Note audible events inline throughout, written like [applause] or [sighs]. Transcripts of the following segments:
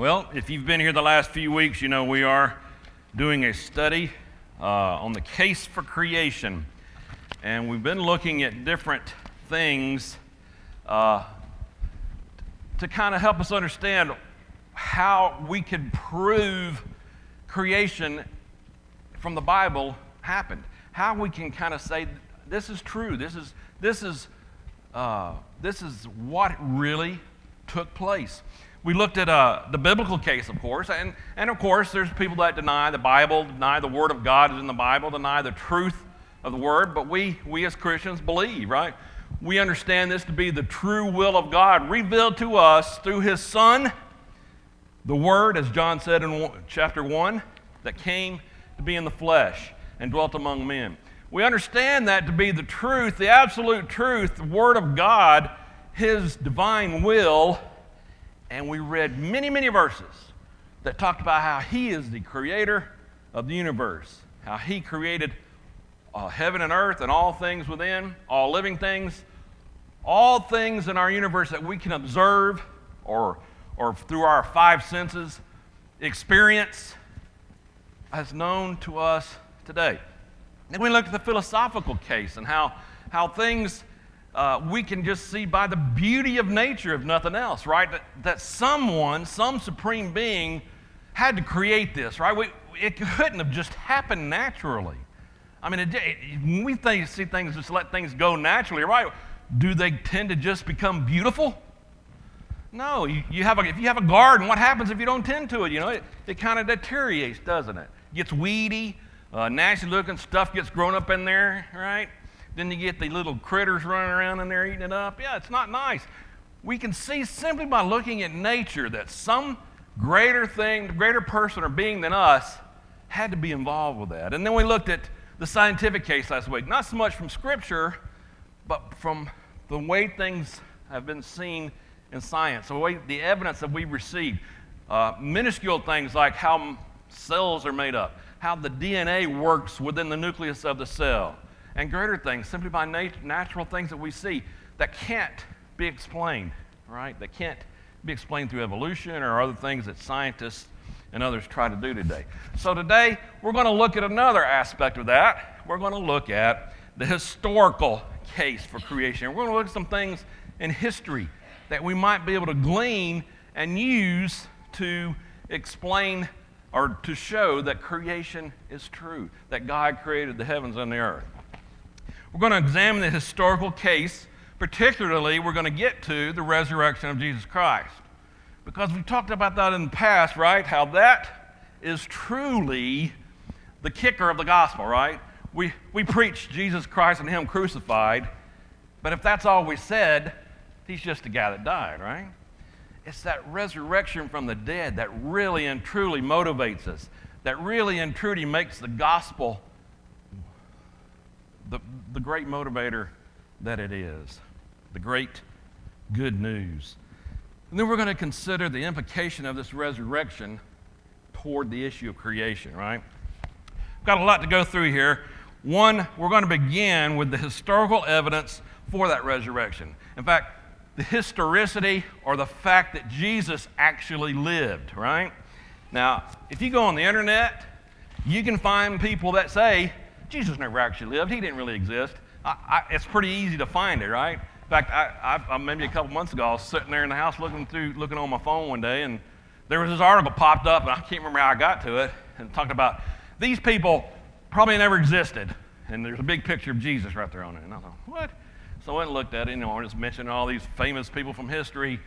Well, if you've been here the last few weeks, you know we are doing a study uh, on the case for creation. And we've been looking at different things uh, to kind of help us understand how we can prove creation from the Bible happened. How we can kind of say, this is true, this is, this is, uh, this is what really took place. We looked at uh, the biblical case, of course, and, and of course, there's people that deny the Bible, deny the Word of God is in the Bible, deny the truth of the Word, but we, we as Christians believe, right? We understand this to be the true will of God revealed to us through His Son, the Word, as John said in chapter 1, that came to be in the flesh and dwelt among men. We understand that to be the truth, the absolute truth, the Word of God, His divine will and we read many, many verses that talked about how He is the creator of the universe, how He created uh, heaven and earth and all things within, all living things, all things in our universe that we can observe or, or through our five senses experience as known to us today. Then we looked at the philosophical case and how, how things uh, we can just see by the beauty of nature, if nothing else, right? That, that someone, some supreme being, had to create this, right? We, it couldn't have just happened naturally. I mean, it, it, when we think, see things, just let things go naturally, right? Do they tend to just become beautiful? No. You, you have a, if you have a garden, what happens if you don't tend to it? You know, it, it kind of deteriorates, doesn't it? Gets weedy, uh, nasty looking stuff gets grown up in there, right? Then you get the little critters running around in there eating it up. Yeah, it's not nice. We can see simply by looking at nature that some greater thing, greater person or being than us had to be involved with that. And then we looked at the scientific case last week, not so much from Scripture, but from the way things have been seen in science, the way the evidence that we've received. Uh, minuscule things like how cells are made up, how the DNA works within the nucleus of the cell and greater things simply by nat- natural things that we see that can't be explained, right? That can't be explained through evolution or other things that scientists and others try to do today. So today we're going to look at another aspect of that. We're going to look at the historical case for creation. We're going to look at some things in history that we might be able to glean and use to explain or to show that creation is true, that God created the heavens and the earth. We're going to examine the historical case, particularly, we're going to get to the resurrection of Jesus Christ. Because we talked about that in the past, right? How that is truly the kicker of the gospel, right? We, we preach Jesus Christ and Him crucified, but if that's all we said, He's just a guy that died, right? It's that resurrection from the dead that really and truly motivates us, that really and truly makes the gospel the, the great motivator that it is, the great good news. And then we're going to consider the implication of this resurrection toward the issue of creation, right? We've got a lot to go through here. One, we're going to begin with the historical evidence for that resurrection. In fact, the historicity or the fact that Jesus actually lived, right? Now, if you go on the internet, you can find people that say Jesus never actually lived. He didn't really exist. I, I, it's pretty easy to find it, right? In fact, I, I, maybe a couple months ago, I was sitting there in the house looking through, looking on my phone one day, and there was this article popped up, and I can't remember how I got to it, and talked about these people probably never existed. And there's a big picture of Jesus right there on it. And I thought, what? So I went and looked at it, you know, I just mentioned all these famous people from history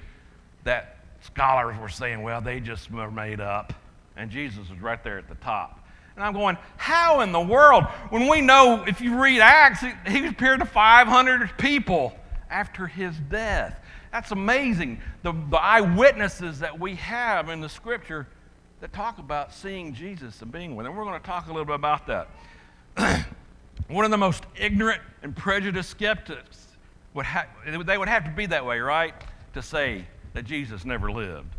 that scholars were saying, well, they just were made up. And Jesus was right there at the top. And I'm going, how in the world? When we know, if you read Acts, he appeared to 500 people after his death. That's amazing. The, the eyewitnesses that we have in the scripture that talk about seeing Jesus and being with him. We're going to talk a little bit about that. [clears throat] One of the most ignorant and prejudiced skeptics would ha- they would have to be that way, right? To say that Jesus never lived.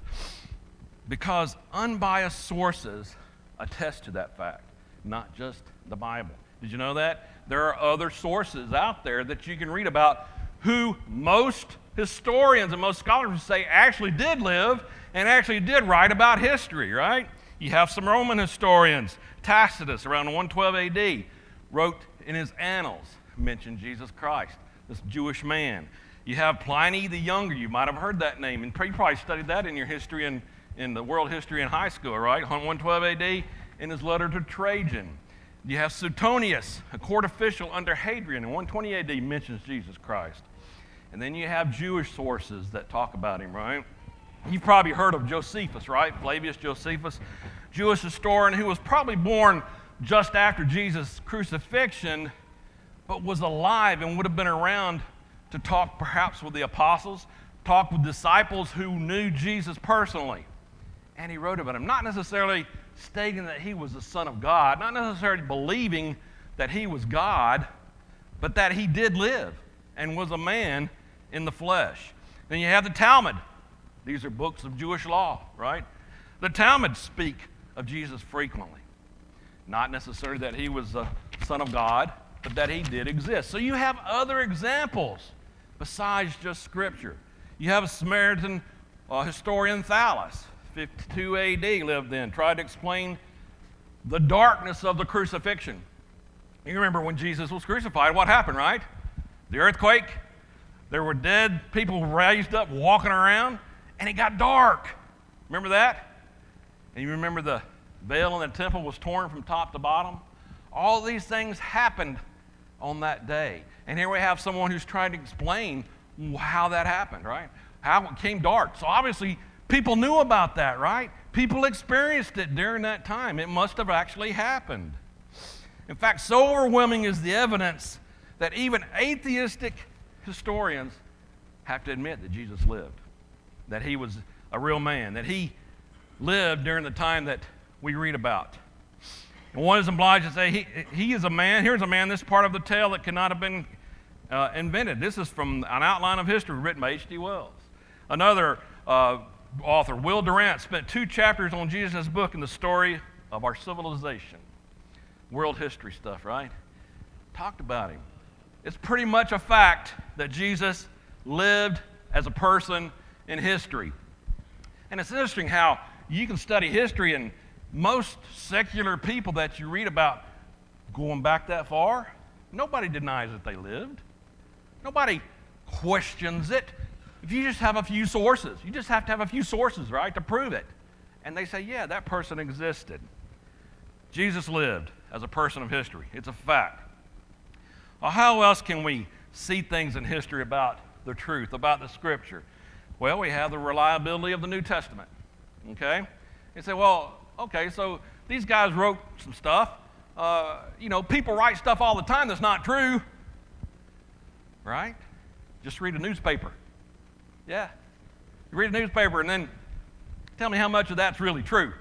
Because unbiased sources attest to that fact, not just the Bible. Did you know that? There are other sources out there that you can read about who most historians and most scholars say actually did live and actually did write about history, right? You have some Roman historians. Tacitus, around 112 AD, wrote in his annals, mentioned Jesus Christ, this Jewish man. You have Pliny the Younger. You might have heard that name, and you probably studied that in your history in, in the world history in high school, right? 112 AD, in his letter to Trajan. You have Suetonius, a court official under Hadrian in 120 AD, mentions Jesus Christ. And then you have Jewish sources that talk about him, right? You've probably heard of Josephus, right? Flavius Josephus, Jewish historian who was probably born just after Jesus' crucifixion, but was alive and would have been around to talk perhaps with the apostles, talk with disciples who knew Jesus personally. And he wrote about him, not necessarily stating that he was the Son of God, not necessarily believing that he was God, but that he did live and was a man in the flesh. Then you have the Talmud. These are books of Jewish law, right? The Talmud speak of Jesus frequently. Not necessarily that he was the Son of God, but that he did exist. So you have other examples besides just Scripture. You have a Samaritan uh, historian, Thallus, 52 AD, lived then, tried to explain the darkness of the crucifixion. You remember when Jesus was crucified, what happened, right? The earthquake, there were dead people raised up walking around, and it got dark. Remember that? And you remember the veil in the temple was torn from top to bottom? All these things happened on that day. And here we have someone who's trying to explain how that happened, right? How it came dark. So obviously, people knew about that, right? People experienced it during that time. It must have actually happened. In fact, so overwhelming is the evidence that even atheistic historians have to admit that Jesus lived, that he was a real man, that he lived during the time that we read about. And one is obliged to say, he, he is a man, here's a man, this part of the tale that cannot have been uh, invented. This is from an outline of history written by H.G. Wells. Another uh, author, Will Durant, spent two chapters on Jesus' in his book in the story of our civilization. World history stuff, right? Talked about him. It's pretty much a fact that Jesus lived as a person in history. And it's interesting how you can study history and most secular people that you read about going back that far, nobody denies that they lived. Nobody questions it. If you just have a few sources, you just have to have a few sources, right, to prove it. And they say, yeah, that person existed. Jesus lived as a person of history. It's a fact. Well, how else can we see things in history about the truth, about the scripture? Well, we have the reliability of the New Testament. Okay? You say, well, okay, so these guys wrote some stuff. Uh, you know, people write stuff all the time that's not true. Right? Just read a newspaper. Yeah. You read a newspaper and then tell me how much of that's really true.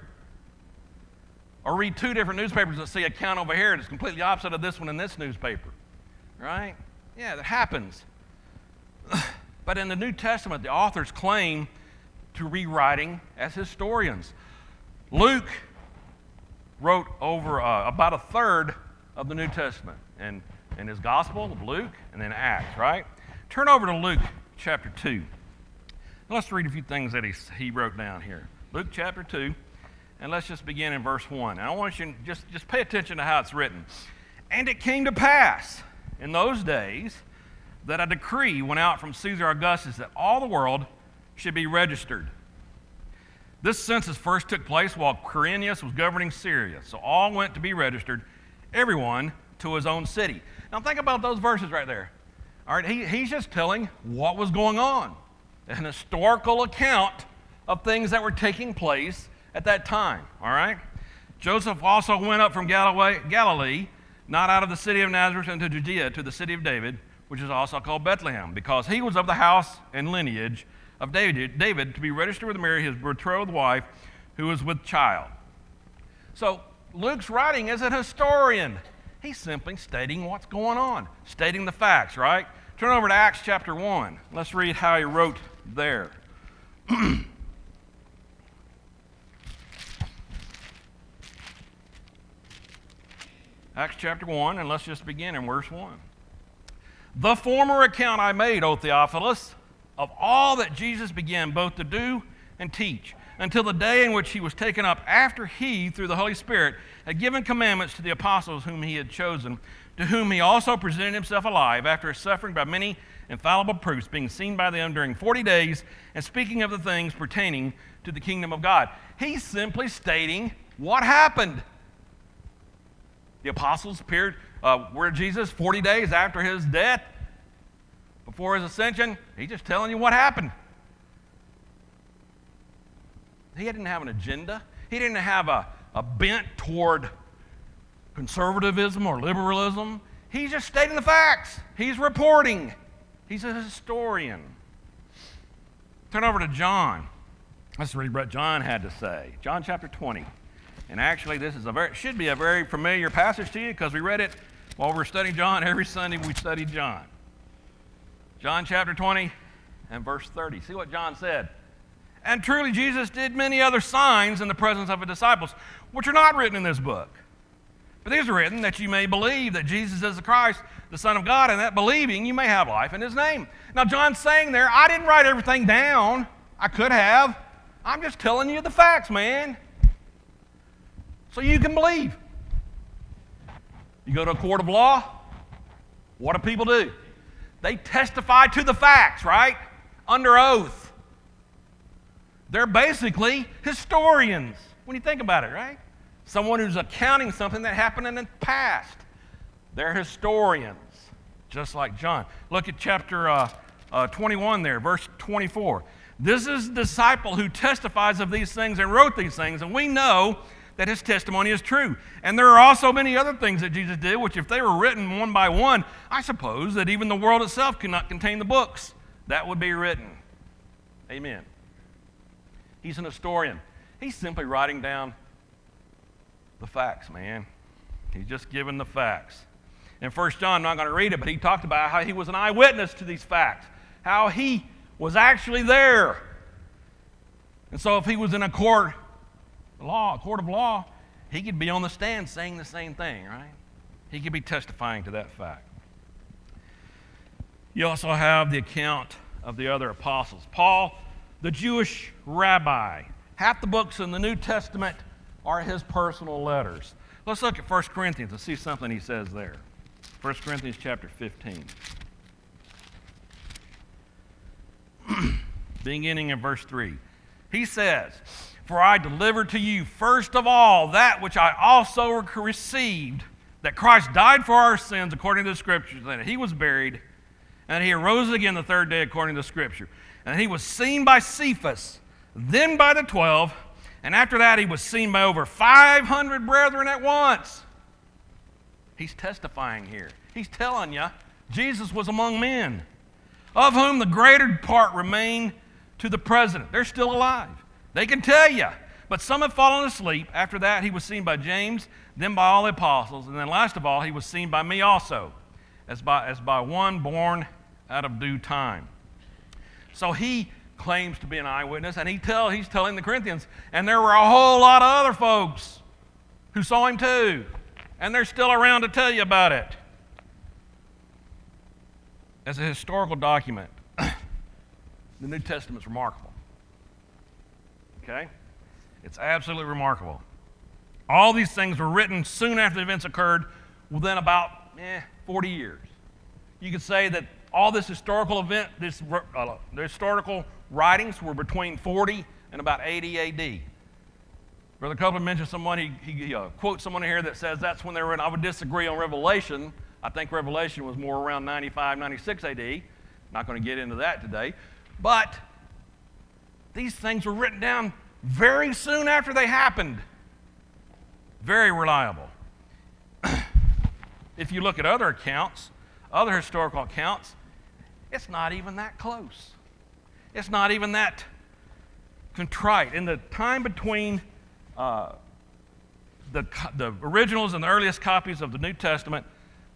Or read two different newspapers and see a count over here that's completely opposite of this one in this newspaper right? Yeah, that happens. [sighs] But in the New Testament, the authors claim to rewriting as historians. Luke wrote over uh, about a third of the New Testament in, in his Gospel of Luke and then Acts, right? Turn over to Luke chapter 2. Let's read a few things that he, he wrote down here. Luke chapter 2, and let's just begin in verse 1. And I want you to just, just pay attention to how it's written. And it came to pass in those days that a decree went out from Caesar Augustus that all the world should be registered. This census first took place while Quirinius was governing Syria. So all went to be registered, everyone to his own city. Now think about those verses right there. All right, he, he's just telling what was going on, an historical account of things that were taking place at that time. All right? Joseph also went up from Galilee, not out of the city of Nazareth into Judea to the city of David, which is also called Bethlehem, because he was of the house and lineage of David, David to be registered with Mary, his betrothed wife, who was with child. So Luke's writing as a historian. He's simply stating what's going on, stating the facts, right? Turn over to Acts chapter 1. Let's read how he wrote there. [clears throat] Acts chapter 1, and let's just begin in verse 1. The former account I made, O Theophilus, of all that Jesus began both to do and teach until the day in which he was taken up after he, through the Holy Spirit, had given commandments to the apostles whom he had chosen, to whom he also presented himself alive after his suffering by many infallible proofs, being seen by them during 40 days, and speaking of the things pertaining to the kingdom of God. He's simply stating what happened. The apostles appeared uh, where Jesus 40 days after his death, before his ascension. He's just telling you what happened. He didn't have an agenda, he didn't have a, a bent toward conservatism or liberalism. He's just stating the facts, he's reporting, he's a historian. Turn over to John. Let's read what John had to say. John chapter 20. And actually, this is a very, should be a very familiar passage to you because we read it while we we're studying John. [laughs] Every Sunday we studied John. John chapter 20 and verse 30. See what John said. And truly, Jesus did many other signs in the presence of his disciples, which are not written in this book. But these are written that you may believe that Jesus is the Christ, the Son of God, and that believing you may have life in his name. Now, John's saying there, I didn't write everything down. I could have. I'm just telling you the facts, man. So you can believe. You go to a court of law, what do people do? They testify to the facts, right? Under oath. They're basically historians when you think about it, right? Someone who's accounting something that happened in the past. They're historians, just like John. Look at chapter uh, uh, 21 there, verse 24. This is the disciple who testifies of these things and wrote these things, and we know that his testimony is true. And there are also many other things that Jesus did, which, if they were written one by one, I suppose that even the world itself cannot contain the books that would be written. Amen. He's an historian. He's simply writing down the facts, man. He's just giving the facts. In 1 John, I'm not going to read it, but he talked about how he was an eyewitness to these facts, how he was actually there. And so if he was in a court law, a court of law, he could be on the stand saying the same thing, right? He could be testifying to that fact. You also have the account of the other apostles. Paul, the Jewish rabbi, half the books in the New Testament are his personal letters. Let's look at 1 Corinthians and see something he says there. 1 Corinthians chapter 15. [clears throat] Beginning in verse 3. He says, for I delivered to you first of all that which I also received that Christ died for our sins according to the Scriptures, and that he was buried, and he arose again the third day according to the Scripture. And he was seen by Cephas, then by the twelve, and after that he was seen by over 500 brethren at once. He's testifying here. He's telling you Jesus was among men, of whom the greater part remain to the present. They're still alive. They can tell you. But some have fallen asleep. After that, he was seen by James, then by all the apostles, and then last of all, he was seen by me also, as by, as by one born out of due time. So he claims to be an eyewitness, and he tell, he's telling the Corinthians, and there were a whole lot of other folks who saw him too, and they're still around to tell you about it. As a historical document, [coughs] the New Testament is remarkable. Okay? It's absolutely remarkable. All these things were written soon after the events occurred, within about eh, 40 years. You could say that all this historical event, this uh, historical writings were between 40 and about 80 AD. Brother Copeland mentioned someone, he, he uh, quotes someone here that says that's when they were in. I would disagree on Revelation. I think Revelation was more around 95, 96 AD. Not going to get into that today. But these things were written down very soon after they happened. Very reliable. if you look at other accounts, other historical accounts, it's not even that close. It's not even that contrite. In the time between uh, the, the originals and the earliest copies of the New Testament,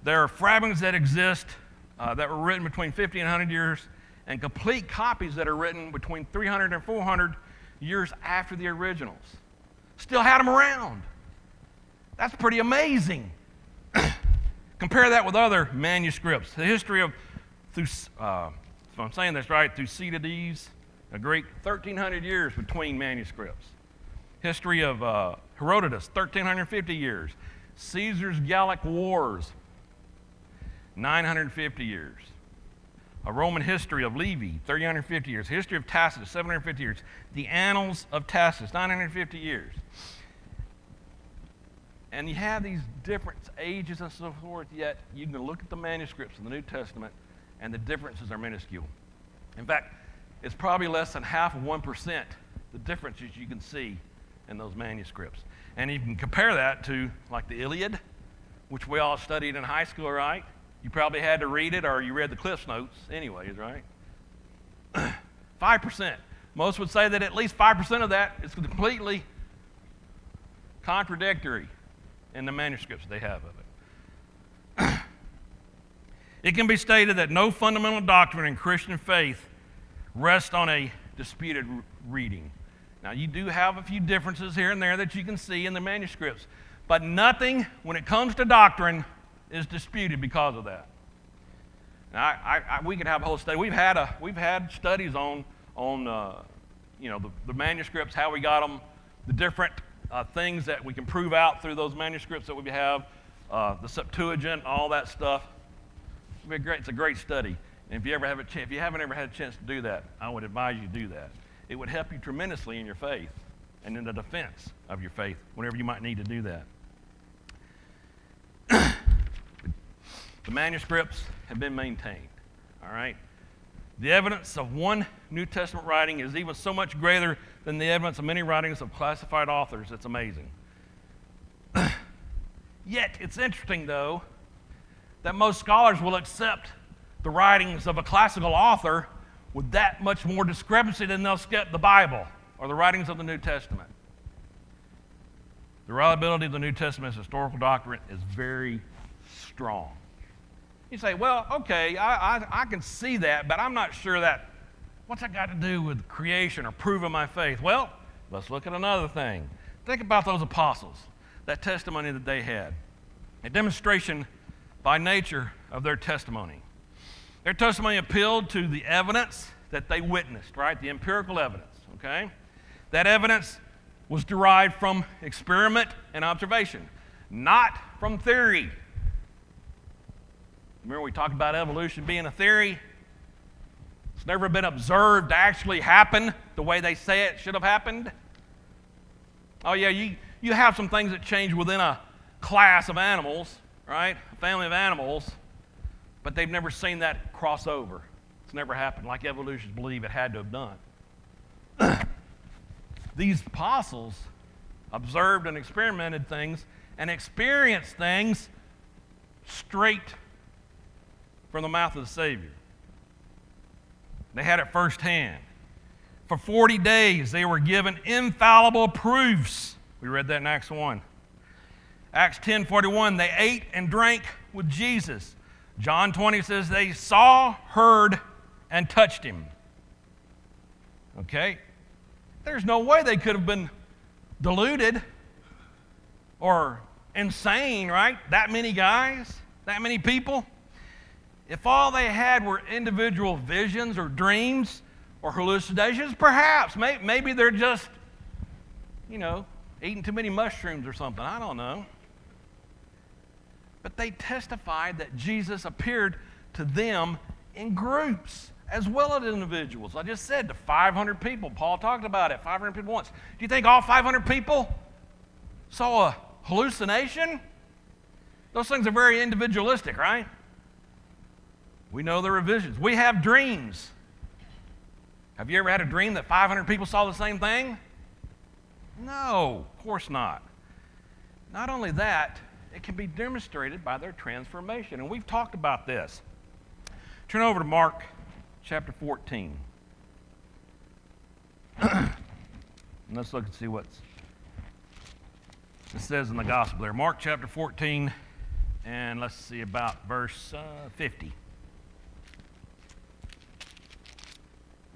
there are fragments that exist uh, that were written between 50 and 100 years and complete copies that are written between 300 and 400 years after the originals. Still had them around. That's pretty amazing. [coughs] Compare that with other manuscripts. The history of uh, if I'm saying this right, through Thucydides, a Greek, 1,300 years between manuscripts. History of uh, Herodotus, 1,350 years. Caesar's Gallic Wars, 950 years. A Roman history of Livy, 350 years. History of Tacitus, 750 years. The Annals of Tacitus, 950 years. And you have these different ages and so forth, yet you can look at the manuscripts in the New Testament and the differences are minuscule. In fact, it's probably less than half of 1% the differences you can see in those manuscripts. And you can compare that to like the Iliad, which we all studied in high school, right? You probably had to read it or you read the Cliffs Notes, anyways, right? [clears throat] 5%. Most would say that at least 5% of that is completely contradictory in the manuscripts they have of it. It can be stated that no fundamental doctrine in Christian faith rests on a disputed reading. Now, you do have a few differences here and there that you can see in the manuscripts, but nothing, when it comes to doctrine, is disputed because of that. Now, I, I, we could have a whole study. We've had, a, we've had studies on, on uh, you know, the, the manuscripts, how we got them, the different uh, things that we can prove out through those manuscripts that we have, uh, the Septuagint, all that stuff. It's a great, it's a great study. And if you ever have a chance, if you haven't ever had a chance to do that, I would advise you to do that. It would help you tremendously in your faith and in the defense of your faith whenever you might need to do that. [coughs] the manuscripts have been maintained. All right? The evidence of one New Testament writing is even so much greater than the evidence of many writings of classified authors. It's amazing. [coughs] Yet, it's interesting, though, that most scholars will accept the writings of a classical author with that much more discrepancy than they'll accept the Bible or the writings of the New Testament. The reliability of the New Testament's historical doctrine is very strong. You say, well, okay, I, I, I, can see that, but I'm not sure that, what's that got to do with creation or proving my faith? Well, let's look at another thing. Think about those apostles, that testimony that they had, a demonstration by nature of their testimony. Their testimony appealed to the evidence that they witnessed, right? The empirical evidence, okay? That evidence was derived from experiment and observation, not from theory. Remember, we talked about evolution being a theory? It's never been observed to actually happen the way they say it should have happened. Oh, yeah, you, you have some things that change within a class of animals, right? A family of animals, but they've never seen that cross over. It's never happened like evolutionists believe it had to have done. [clears throat] These apostles observed and experimented things and experienced things straight from the mouth of the Savior. They had it firsthand. For 40 days, they were given infallible proofs. We read that in Acts 1. Acts 10 41, they ate and drank with Jesus. John 20 says they saw, heard, and touched him. Okay? There's no way they could have been deluded or insane, right? That many guys, that many people. If all they had were individual visions or dreams or hallucinations, perhaps. Maybe they're just, you know, eating too many mushrooms or something. I don't know. But they testified that Jesus appeared to them in groups as well as individuals. I just said to 500 people. Paul talked about it 500 people once. Do you think all 500 people saw a hallucination? Those things are very individualistic, right? We know there are visions. We have dreams. Have you ever had a dream that 500 people saw the same thing? No, of course not. Not only that, it can be demonstrated by their transformation. And we've talked about this. Turn over to Mark chapter 14. and [clears throat] let's look and see what it says in the gospel there. Mark chapter 14, and let's see about verse uh, 50.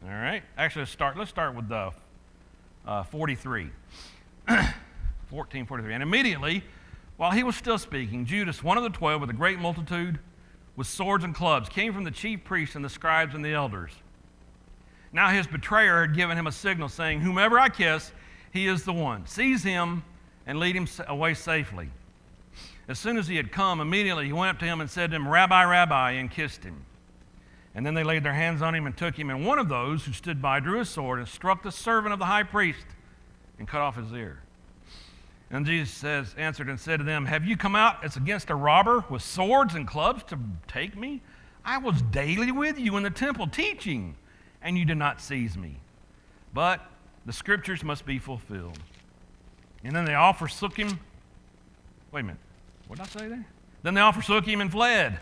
All right. Actually, let's start. Let's start with the uh, 43. [clears throat] 1443. And immediately, while he was still speaking, Judas, one of the twelve, with a great multitude, with swords and clubs came from the chief priests and the scribes and the elders. Now his betrayer had given him a signal, saying, Whomever I kiss, he is the one. Seize him and lead him away safely. As soon as he had come, immediately he went up to him and said to him, Rabbi, Rabbi, and kissed him. And then they laid their hands on him and took him. And one of those who stood by drew a sword and struck the servant of the high priest and cut off his ear. And Jesus says, answered and said to them, Have you come out as against a robber with swords and clubs to take me? I was daily with you in the temple teaching, and you did not seize me. But the scriptures must be fulfilled. And then they all forsook him. Wait a minute. What did I say there? Then they all forsook him and fled.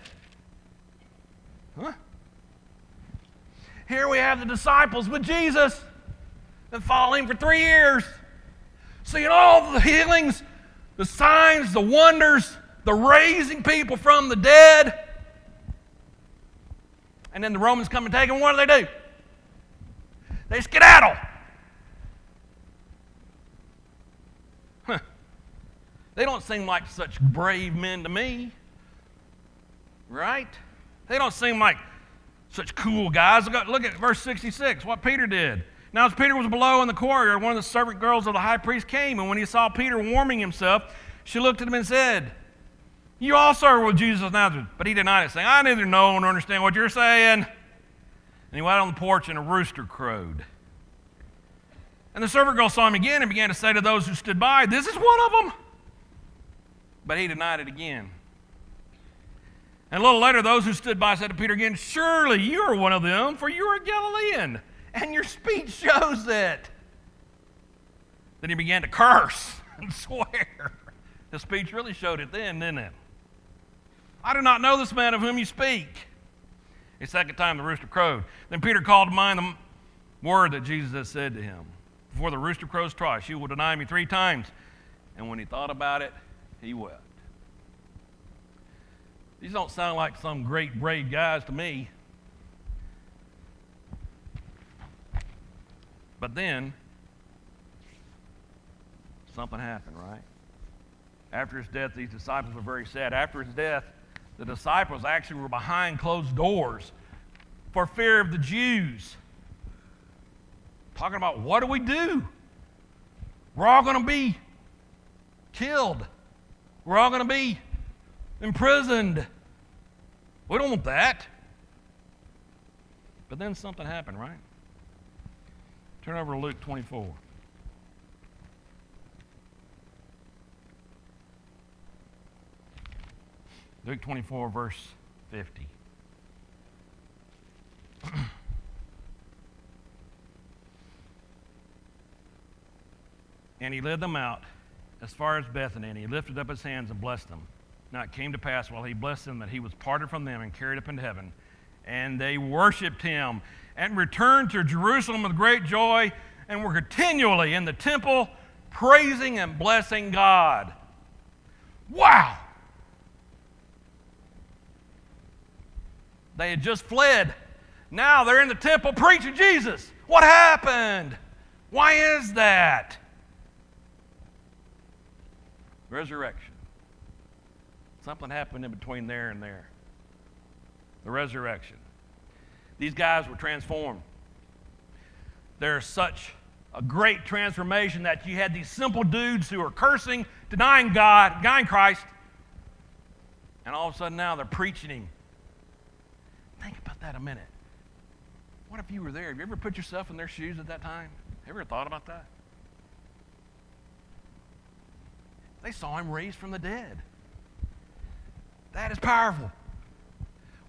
Huh? Here we have the disciples with Jesus that and following for three years. Seeing all the healings, the signs, the wonders, the raising people from the dead. And then the Romans come and take them. What do they do? They skedaddle. Huh. They don't seem like such brave men to me. Right? They don't seem like such cool guys. Look at verse 66, what Peter did. Now, as Peter was below in the courtyard, one of the servant girls of the high priest came, and when he saw Peter warming himself, she looked at him and said, You also are with Jesus of Nazareth. But he denied it, saying, I neither know nor understand what you're saying. And he went on the porch, and a rooster crowed. And the servant girl saw him again and began to say to those who stood by, This is one of them. But he denied it again. And a little later, those who stood by said to Peter again, Surely you are one of them, for you are a Galilean and your speech shows it. Then he began to curse [laughs] and swear. His speech really showed it then, didn't it? I do not know this man of whom you speak. A second time the rooster crowed. Then Peter called to mind the word that Jesus had said to him Before the rooster crows twice, you will deny me three times. And when he thought about it, he wept. These don't sound like some great, brave guys to me. But then, something happened, right? After his death, these disciples were very sad. After his death, the disciples actually were behind closed doors for fear of the Jews. Talking about what do we do? We're all going to be killed. We're all going to be imprisoned. We don't want that. But then something happened, right? Turn over to Luke 24. Luke 24, verse 50. [clears throat] and he led them out as far as Bethany, and he lifted up his hands and blessed them. Now it came to pass while he blessed them that he was parted from them and carried up into heaven. And they worshiped him and returned to Jerusalem with great joy and were continually in the temple praising and blessing God. Wow! They had just fled. Now they're in the temple preaching Jesus. What happened? Why is that? Resurrection. Something happened in between there and there. The resurrection. These guys were transformed. There's such a great transformation that you had these simple dudes who are cursing, denying God, denying Christ, and all of a sudden now they're preaching Him. Think about that a minute. What if you were there? Have you ever put yourself in their shoes at that time? Have you ever thought about that? They saw him raised from the dead. That is powerful.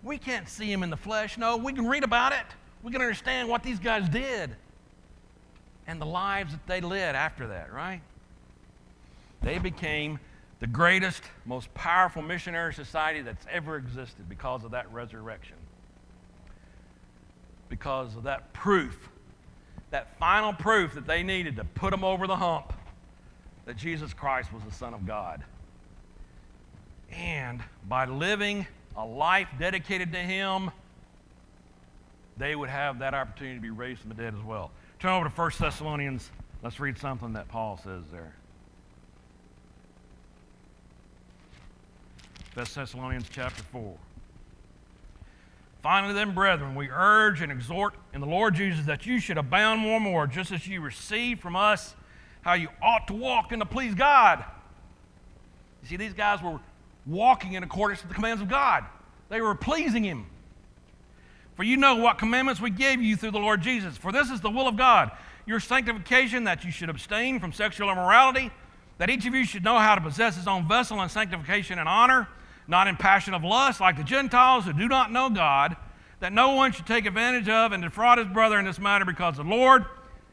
We can't see him in the flesh. No, we can read about it. We can understand what these guys did and the lives that they led after that, right? They became the greatest, most powerful missionary society that's ever existed because of that resurrection. Because of that proof, that final proof that they needed to put them over the hump that Jesus Christ was the Son of God. And by living a life dedicated to Him, they would have that opportunity to be raised from the dead as well. Turn over to 1 Thessalonians. Let's read something that Paul says there. 1 Thessalonians chapter 4. Finally, then, brethren, we urge and exhort in the Lord Jesus that you should abound more and more, just as you received from us how you ought to walk and to please God. You see, these guys were walking in accordance with the commands of God, they were pleasing Him. For you know what commandments we gave you through the Lord Jesus. For this is the will of God your sanctification, that you should abstain from sexual immorality, that each of you should know how to possess his own vessel in sanctification and honor, not in passion of lust, like the Gentiles who do not know God, that no one should take advantage of and defraud his brother in this matter, because the Lord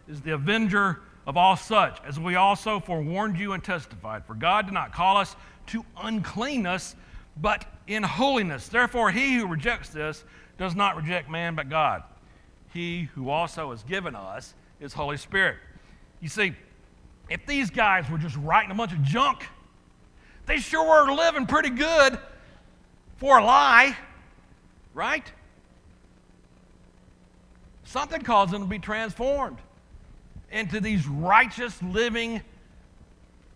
is the avenger of all such, as we also forewarned you and testified. For God did not call us to uncleanness, but in holiness. Therefore, he who rejects this does not reject man, but God. He who also has given us is Holy Spirit. You see, if these guys were just writing a bunch of junk, they sure were living pretty good for a lie, right? Something caused them to be transformed into these righteous, living,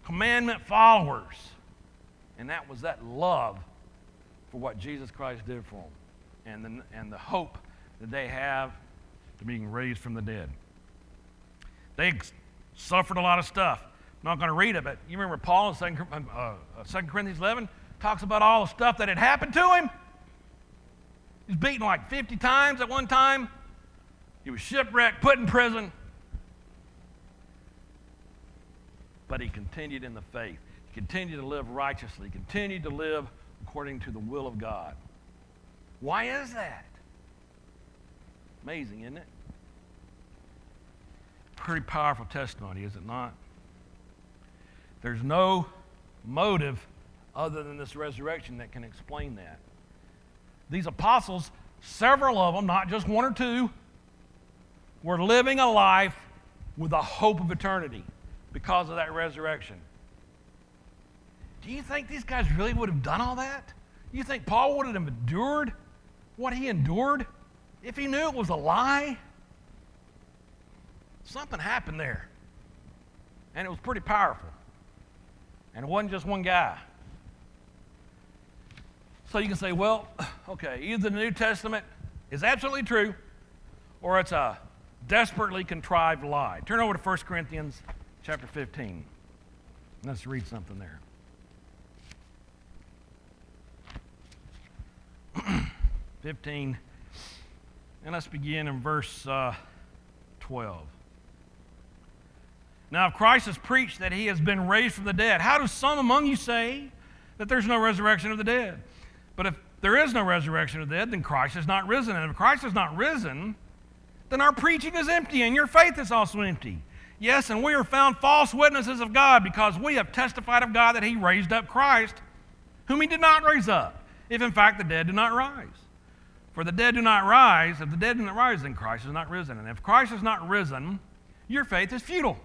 commandment followers. And that was that love for what Jesus Christ did for them and the, and the hope that they have to being raised from the dead. They suffered a lot of stuff. I'm not going to read it, but you remember Paul in 2, uh, 2 uh, Corinthians 11 talks about all the stuff that had happened to him. He was beaten like 50 times at one time. He was shipwrecked, put in prison. But he continued in the faith. He continued to live righteously. He continued to live according to the will of God. Why is that? Amazing, isn't it? Pretty powerful testimony, is it not? There's no motive other than this resurrection that can explain that. These apostles, several of them, not just one or two, were living a life with a hope of eternity because of that resurrection. Do you think these guys really would have done all that? You think Paul would have endured what he endured if he knew it was a lie? Something happened there. And it was pretty powerful. And it wasn't just one guy. So you can say, well, [sighs] okay, either the New Testament is absolutely true or it's a desperately contrived lie. Turn over to 1 Corinthians chapter 15. Let's read something there. [clears throat] 15. And let's begin in verse uh, 12. Now, if Christ has preached that he has been raised from the dead, how do some among you say that there's no resurrection of the dead? But if there is no resurrection of the dead, then Christ has not risen. And if Christ has not risen, then our preaching is empty and your faith is also empty. Yes, and we are found false witnesses of God because we have testified of God that he raised up Christ, whom he did not raise up, if in fact the dead do not rise. For the dead do not rise. If the dead do not rise, then Christ is not risen. And if Christ is not risen, your faith is futile.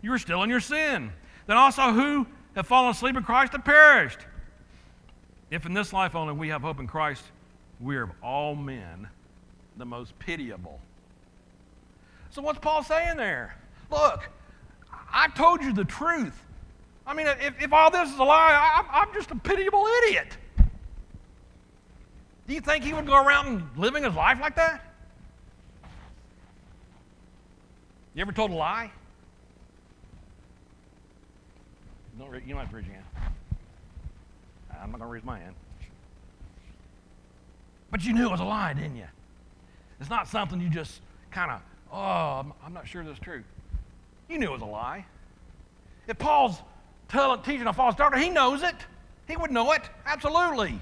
You are still in your sin. Then also, who have fallen asleep in Christ have perished. If in this life only we have hope in Christ, we are of all men the most pitiable. So, what's Paul saying there? Look, I told you the truth. I mean, if, if all this is a lie, I, I'm just a pitiable idiot. Do you think he would go around living his life like that? You ever told a lie? Don't, you don't have to raise your hand. I'm not going to raise my hand. But you knew it was a lie, didn't you? It's not something you just kind of, oh, I'm, I'm, not sure this is true. You knew it was a lie. If Paul's telling, teaching a false doctrine, he knows it. He would know it. Absolutely.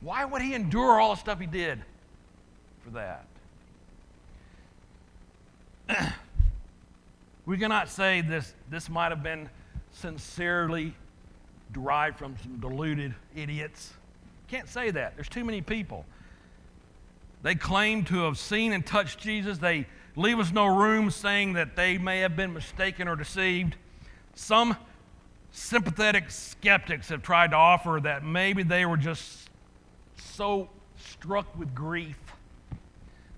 Why would he endure all the stuff he did for that? [clears throat] we cannot say this, this might have been sincerely derived from some deluded idiots. Can't say that. There's too many people. They claim to have seen and touched Jesus. They leave us no room saying that they may have been mistaken or deceived. Some sympathetic skeptics have tried to offer that maybe they were just so struck with grief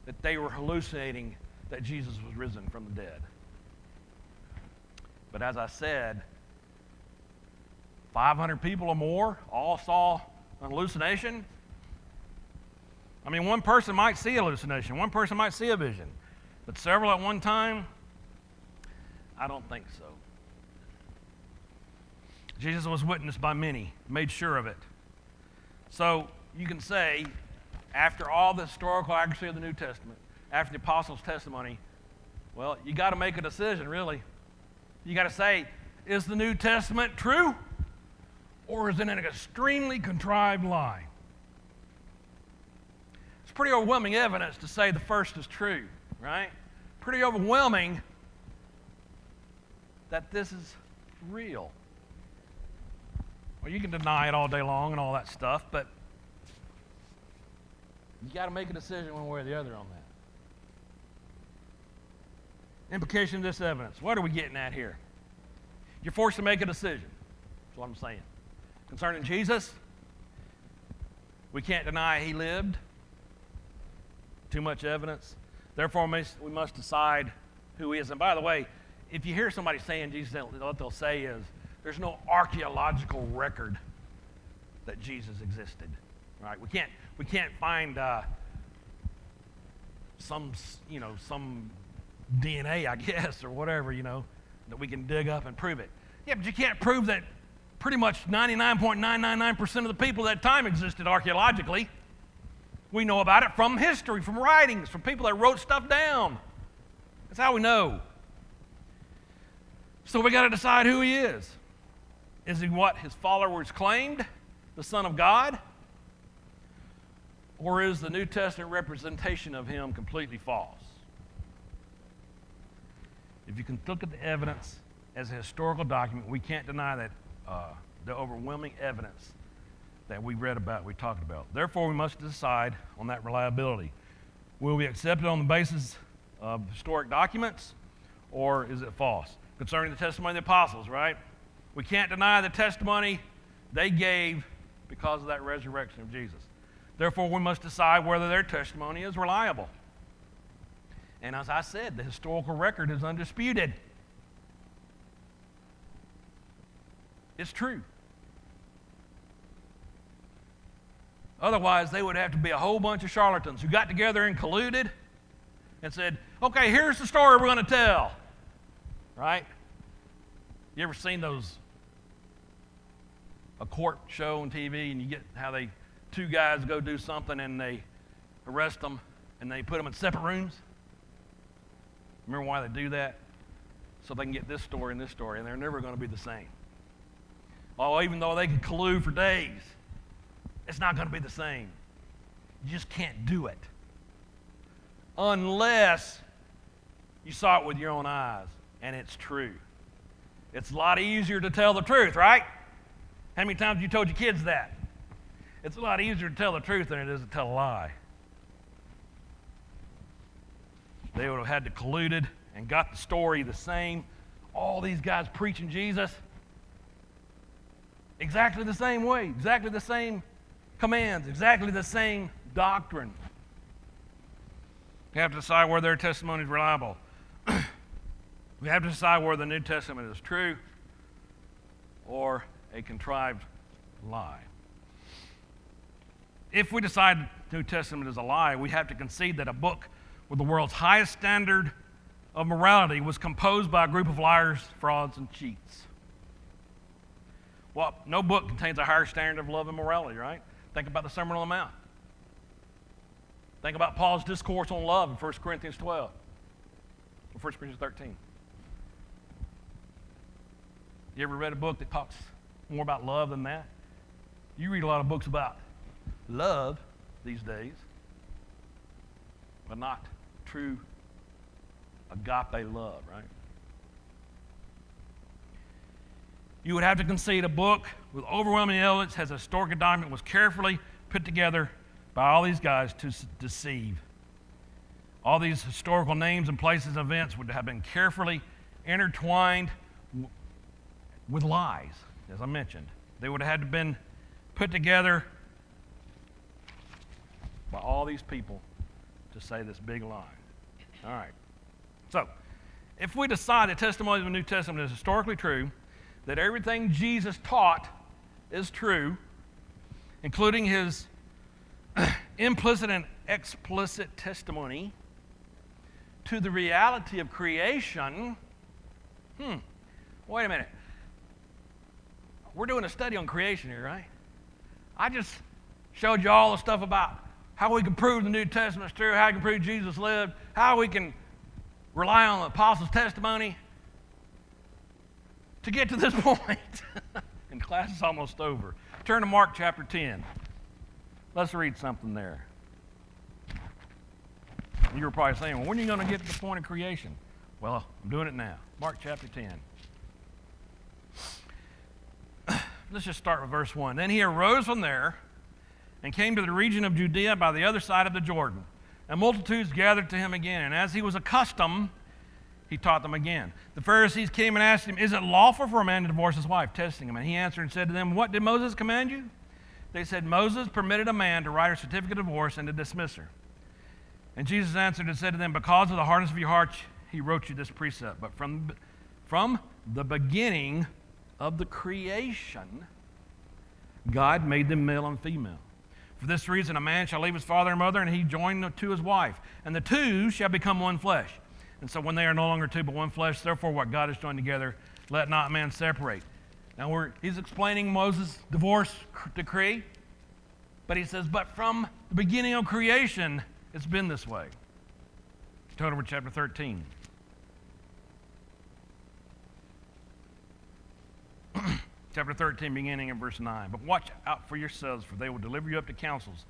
that they were hallucinating that Jesus was risen from the dead. But as I said, 500 people or more all saw An hallucination? I mean, one person might see a hallucination, one person might see a vision, but several at one time? I don't think so. Jesus was witnessed by many, made sure of it. So you can say, after all the historical accuracy of the New Testament, after the apostles' testimony, well, you got to make a decision, really. You got to say, is the New Testament true? Or is it an extremely contrived lie? Pretty overwhelming evidence to say the first is true, right? Pretty overwhelming that this is real. Well, you can deny it all day long and all that stuff, but you got to make a decision one way or the other on that. Implication of this evidence. What are we getting at here? You're forced to make a decision. That's what I'm saying. Concerning Jesus, we can't deny he lived. Too much evidence. Therefore, we must decide who he is. And by the way, if you hear somebody saying Jesus, what they'll say is, there's no archaeological record that Jesus existed. Right? We can't, we can't find uh, some, you know, some DNA, I [laughs] guess, or whatever, you know, that we can dig up and prove it. Yeah, but you can't prove that pretty much 99.999% of the people at that time existed archaeologically. We know about it from history, from writings, from people that wrote stuff down. That's how we know. So we got to decide who he is. Is he what his followers claimed, the Son of God? Or is the New Testament representation of him completely false? If you can look at the evidence as a historical document, we can't deny that uh, the overwhelming evidence that we read about, we talked about. Therefore, we must decide on that reliability. Will we accept it on the basis of historic documents, or is it false? Concerning the testimony of the apostles, right? We can't deny the testimony they gave because of that resurrection of Jesus. Therefore, we must decide whether their testimony is reliable. And as I said, the historical record is undisputed. It's true. Otherwise, they would have to be a whole bunch of charlatans who got together and colluded and said, okay, here's the story we're going to tell. Right? You ever seen those, a court show on TV and you get how they, two guys go do something and they arrest them and they put them in separate rooms? Remember why they do that? So they can get this story and this story, and they're never going to be the same. Oh, even though they can collude for days, it's not going to be the same. You just can't do it. Unless you saw it with your own eyes and it's true. It's a lot easier to tell the truth, right? How many times have you told your kids that? It's a lot easier to tell the truth than it is to tell a lie. They would have had to colluded and got the story the same. All these guys preaching Jesus exactly the same way, exactly the same commands, exactly the same doctrine. We have to decide whether their testimony is reliable. [clears throat] we have to decide whether the New Testament is true or a contrived lie. If we decide the New Testament is a lie, we have to concede that a book with the world's highest standard of morality was composed by a group of liars, frauds, and cheats. Well, no book contains a higher standard of love and morality, right? Think about the Sermon on the Mount. Think about Paul's discourse on love in 1 Corinthians 12 or 1 Corinthians 13. You ever read a book that talks more about love than that? You read a lot of books about love these days, but not true agape love, right? You would have to concede a book with overwhelming evidence has a historical document was carefully put together by all these guys to deceive. All these historical names and places and events would have been carefully intertwined w- with lies, as I mentioned. They would have had to been put together by all these people to say this big lie. All right. So, if we decide that testimony of the New Testament is historically true, that everything Jesus taught is true, including his [clears throat] implicit and explicit testimony to the reality of creation. Hmm, wait a minute. We're doing a study on creation here, right? I just showed you all the stuff about how we can prove the New Testament's true, how we can prove Jesus lived, how we can rely on the apostles' testimony to get to this [laughs] point. and class is almost over. Turn to Mark chapter 10. Let's read something there. You were probably saying, well, when are you going to get to the point of creation? Well, I'm doing it now. Mark chapter 10. [clears throat] Let's just start with verse 1. Then he arose from there and came to the region of Judea by the other side of the Jordan. And multitudes gathered to him again. And as he was accustomed, he taught them again. The Pharisees came and asked him, Is it lawful for a man to divorce his wife? Testing him. And he answered and said to them, What did Moses command you? They said, Moses permitted a man to write a certificate of divorce and to dismiss her. And Jesus answered and said to them, Because of the hardness of your hearts, he wrote you this precept. But from, from the beginning of the creation, God made them male and female. For this reason, a man shall leave his father and mother, and he join to his wife, and the two shall become one flesh. And so, when they are no longer two but one flesh, therefore, what God has joined together, let not man separate. Now, he's explaining Moses' divorce decree, but he says, But from the beginning of creation, it's been this way. Turn over chapter 13. [clears throat] chapter 13, beginning in verse 9. But watch out for yourselves, for they will deliver you up to councils,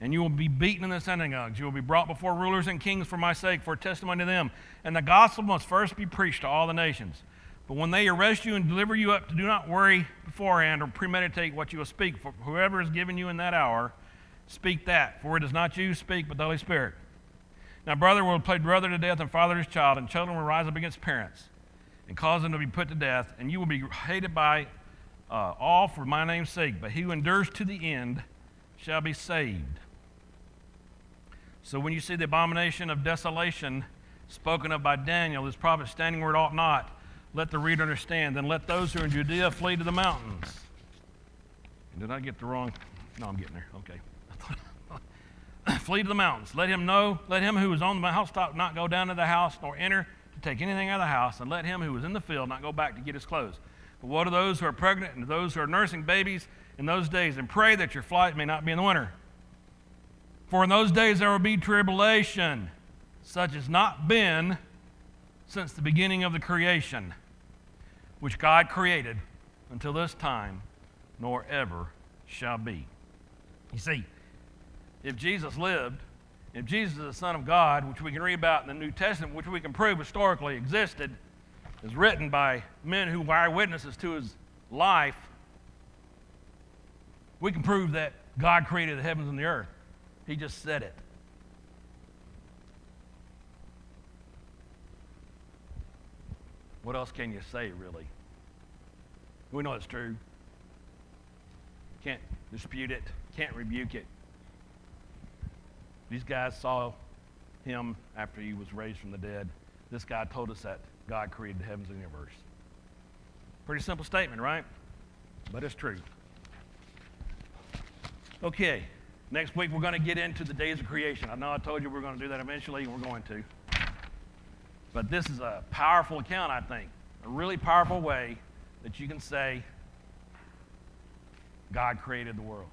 and you will be beaten in the synagogues. You will be brought before rulers and kings for my sake, for a testimony to them. And the gospel must first be preached to all the nations. But when they arrest you and deliver you up, do not worry beforehand or premeditate what you will speak, for whoever is given you in that hour, speak that. For it is not you who speak, but the Holy Spirit. Now, brother will play brother to death and father his child, and children will rise up against parents and cause them to be put to death, and you will be hated by uh, all for my name's sake, but he who endures to the end shall be saved. So when you see the abomination of desolation spoken of by Daniel, this prophet standing where it ought not, let the reader understand. Then let those who are in Judea flee to the mountains. Did I get the wrong? No, I'm getting there. Okay. [laughs] flee to the mountains. Let him know, let him who is on the housetop not go down to the house nor enter to take anything out of the house, and let him who is in the field not go back to get his clothes. But what to those who are pregnant and those who are nursing babies in those days, and pray that your flight may not be in the winter. For in those days there will be tribulation, such as not been since the beginning of the creation, which God created until this time, nor ever shall be. You see, if Jesus lived, if Jesus is the Son of God, which we can read about in the New Testament, which we can prove historically existed, is written by men who were eyewitnesses to his life, we can prove that God created the heavens and the earth. He just said it. What else can you say, really? We know it's true. Can't dispute it, can't rebuke it. These guys saw him after he was raised from the dead. This guy told us that God created the heavens and the universe. Pretty simple statement, right? But it's true. Okay, next week we're going to get into the days of creation. I know I told you we are going to do that eventually, and we're going to. But this is a powerful account, I think. A really powerful way that you can say God created the world.